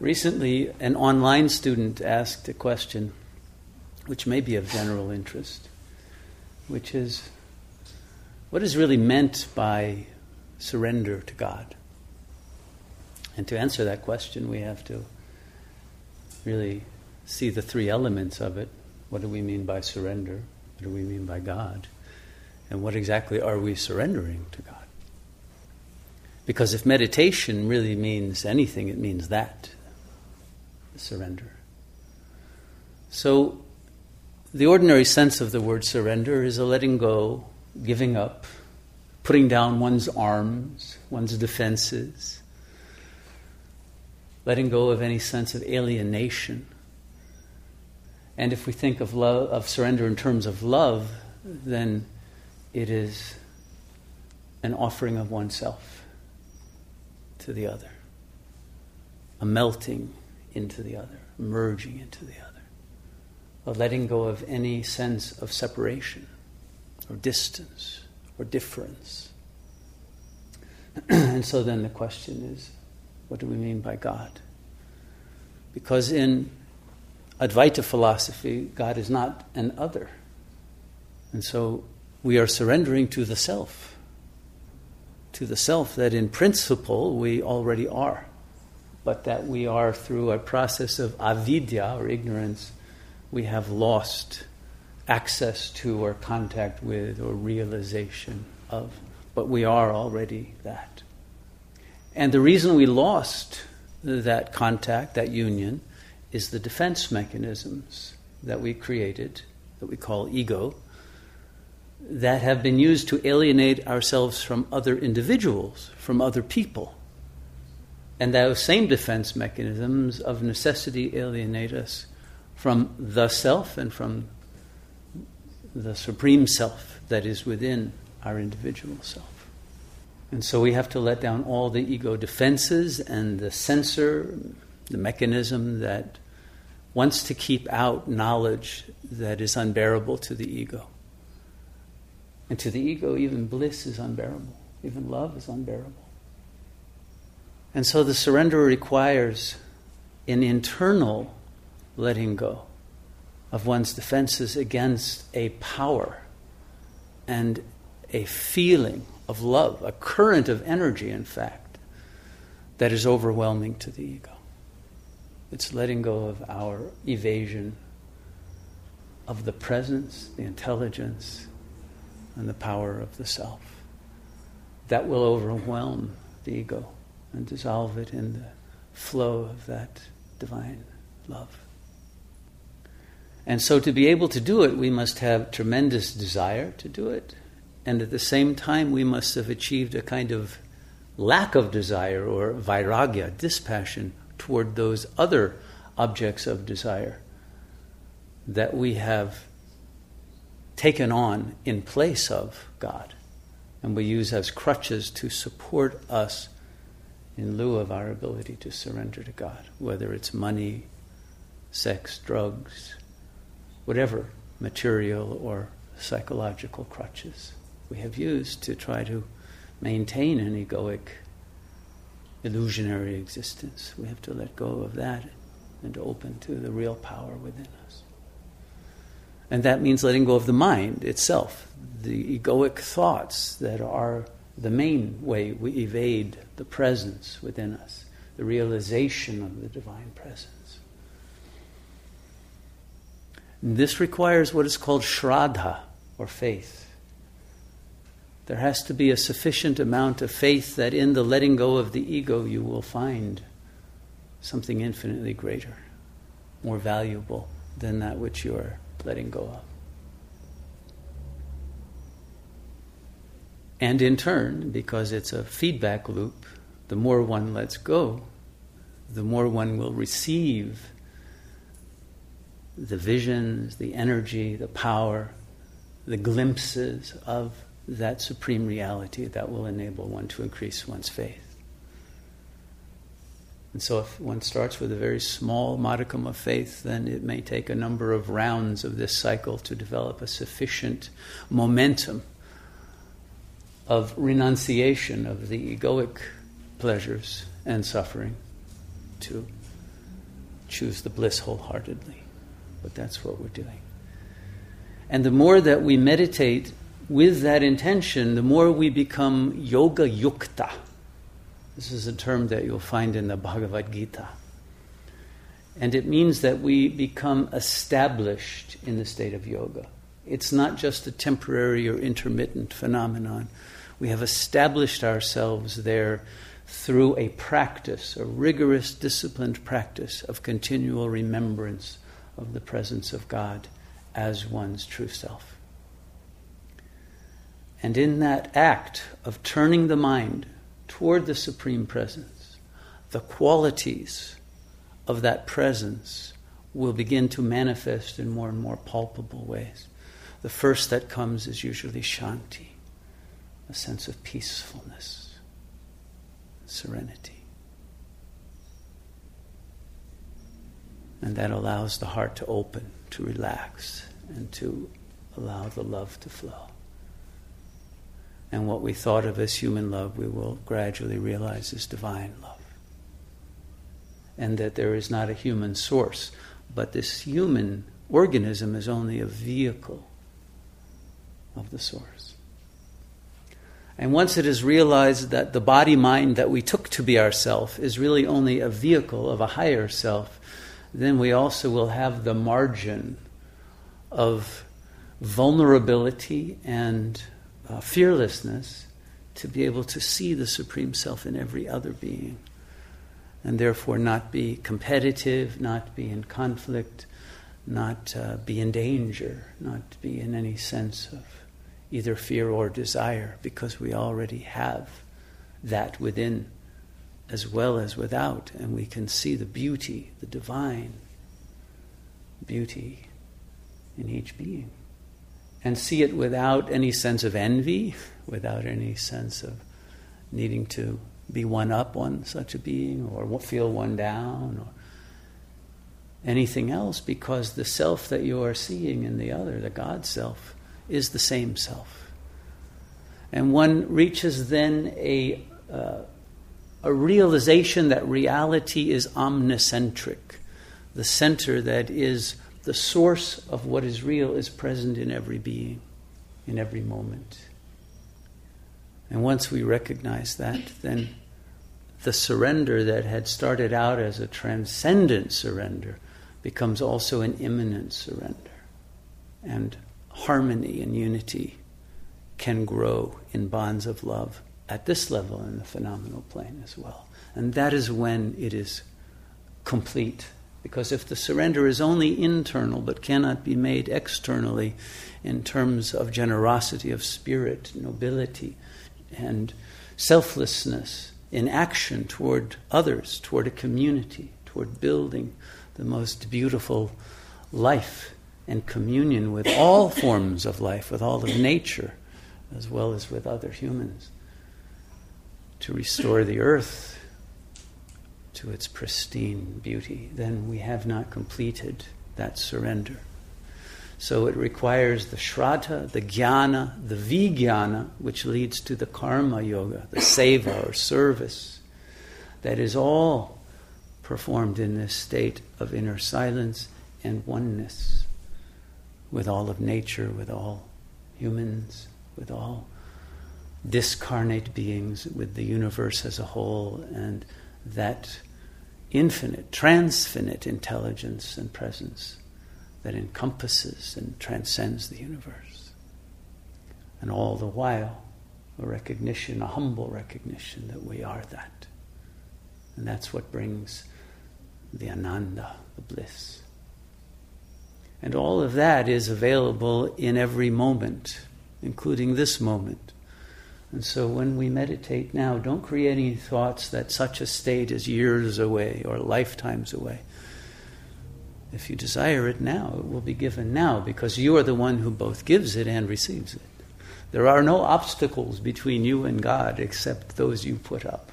Recently, an online student asked a question which may be of general interest, which is what is really meant by surrender to God? And to answer that question, we have to really see the three elements of it. What do we mean by surrender? What do we mean by God? And what exactly are we surrendering to God? Because if meditation really means anything, it means that surrender. So, the ordinary sense of the word surrender is a letting go, giving up, putting down one's arms, one's defenses, letting go of any sense of alienation. And if we think of love, of surrender in terms of love, then it is an offering of oneself to the other, a melting into the other, merging into the other, a letting go of any sense of separation or distance or difference. and so then the question is what do we mean by God? Because in Advaita philosophy, God is not an other. And so we are surrendering to the self, to the self that in principle we already are, but that we are through a process of avidya or ignorance, we have lost access to or contact with or realization of. But we are already that. And the reason we lost that contact, that union, is the defense mechanisms that we created, that we call ego, that have been used to alienate ourselves from other individuals, from other people. And those same defense mechanisms of necessity alienate us from the self and from the supreme self that is within our individual self. And so we have to let down all the ego defenses and the censor, the mechanism that wants to keep out knowledge that is unbearable to the ego. And to the ego, even bliss is unbearable, even love is unbearable. And so the surrender requires an internal letting go of one's defenses against a power and a feeling of love, a current of energy, in fact, that is overwhelming to the ego. It's letting go of our evasion of the presence, the intelligence, and the power of the self. That will overwhelm the ego and dissolve it in the flow of that divine love. And so, to be able to do it, we must have tremendous desire to do it. And at the same time, we must have achieved a kind of lack of desire or vairagya, dispassion, toward those other objects of desire that we have taken on in place of God. And we use as crutches to support us in lieu of our ability to surrender to God, whether it's money, sex, drugs, whatever material or psychological crutches we have used to try to maintain an egoic, illusionary existence. We have to let go of that and open to the real power within us. And that means letting go of the mind itself, the egoic thoughts that are the main way we evade the presence within us, the realization of the divine presence. This requires what is called shraddha, or faith. There has to be a sufficient amount of faith that in the letting go of the ego you will find something infinitely greater, more valuable than that which you are letting go of. And in turn, because it's a feedback loop, the more one lets go, the more one will receive the visions, the energy, the power, the glimpses of that supreme reality that will enable one to increase one's faith. And so, if one starts with a very small modicum of faith, then it may take a number of rounds of this cycle to develop a sufficient momentum of renunciation of the egoic pleasures and suffering to choose the bliss wholeheartedly. But that's what we're doing. And the more that we meditate with that intention, the more we become yoga yukta. This is a term that you'll find in the Bhagavad Gita. And it means that we become established in the state of yoga. It's not just a temporary or intermittent phenomenon. We have established ourselves there through a practice, a rigorous, disciplined practice of continual remembrance of the presence of God as one's true self. And in that act of turning the mind toward the Supreme Presence, the qualities of that presence will begin to manifest in more and more palpable ways. The first that comes is usually shanti, a sense of peacefulness, serenity. And that allows the heart to open, to relax, and to allow the love to flow. And what we thought of as human love, we will gradually realize is divine love. And that there is not a human source, but this human organism is only a vehicle of the source. And once it is realized that the body mind that we took to be ourself is really only a vehicle of a higher self, then we also will have the margin of vulnerability and uh, fearlessness to be able to see the Supreme Self in every other being, and therefore not be competitive, not be in conflict, not uh, be in danger, not be in any sense of either fear or desire, because we already have that within as well as without, and we can see the beauty, the divine beauty in each being. And see it without any sense of envy, without any sense of needing to be one up on such a being or feel one down or anything else, because the self that you are seeing in the other, the God self, is the same self. And one reaches then a, uh, a realization that reality is omnicentric, the center that is the source of what is real is present in every being, in every moment. And once we recognize that, then the surrender that had started out as a transcendent surrender becomes also an immanent surrender. And harmony and unity can grow in bonds of love at this level in the phenomenal plane as well. And that is when it is complete because if the surrender is only internal but cannot be made externally in terms of generosity of spirit, nobility, and selflessness in action toward others, toward a community, toward building the most beautiful life and communion with all forms of life, with all of nature, as well as with other humans, to restore the earth to its pristine beauty, then we have not completed that surrender. So it requires the shraddha, the jnana, the vijnana, which leads to the karma yoga, the seva or service, that is all performed in this state of inner silence and oneness with all of nature, with all humans, with all discarnate beings, with the universe as a whole, and that infinite, transfinite intelligence and presence that encompasses and transcends the universe. And all the while, a recognition, a humble recognition that we are that. And that's what brings the ananda, the bliss. And all of that is available in every moment, including this moment. And so when we meditate now, don't create any thoughts that such a state is years away or lifetimes away. If you desire it now, it will be given now because you are the one who both gives it and receives it. There are no obstacles between you and God except those you put up.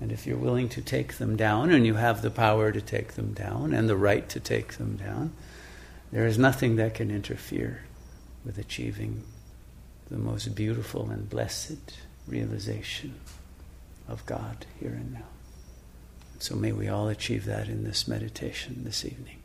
And if you're willing to take them down, and you have the power to take them down and the right to take them down, there is nothing that can interfere with achieving the most beautiful and blessed realization of God here and now. So may we all achieve that in this meditation this evening.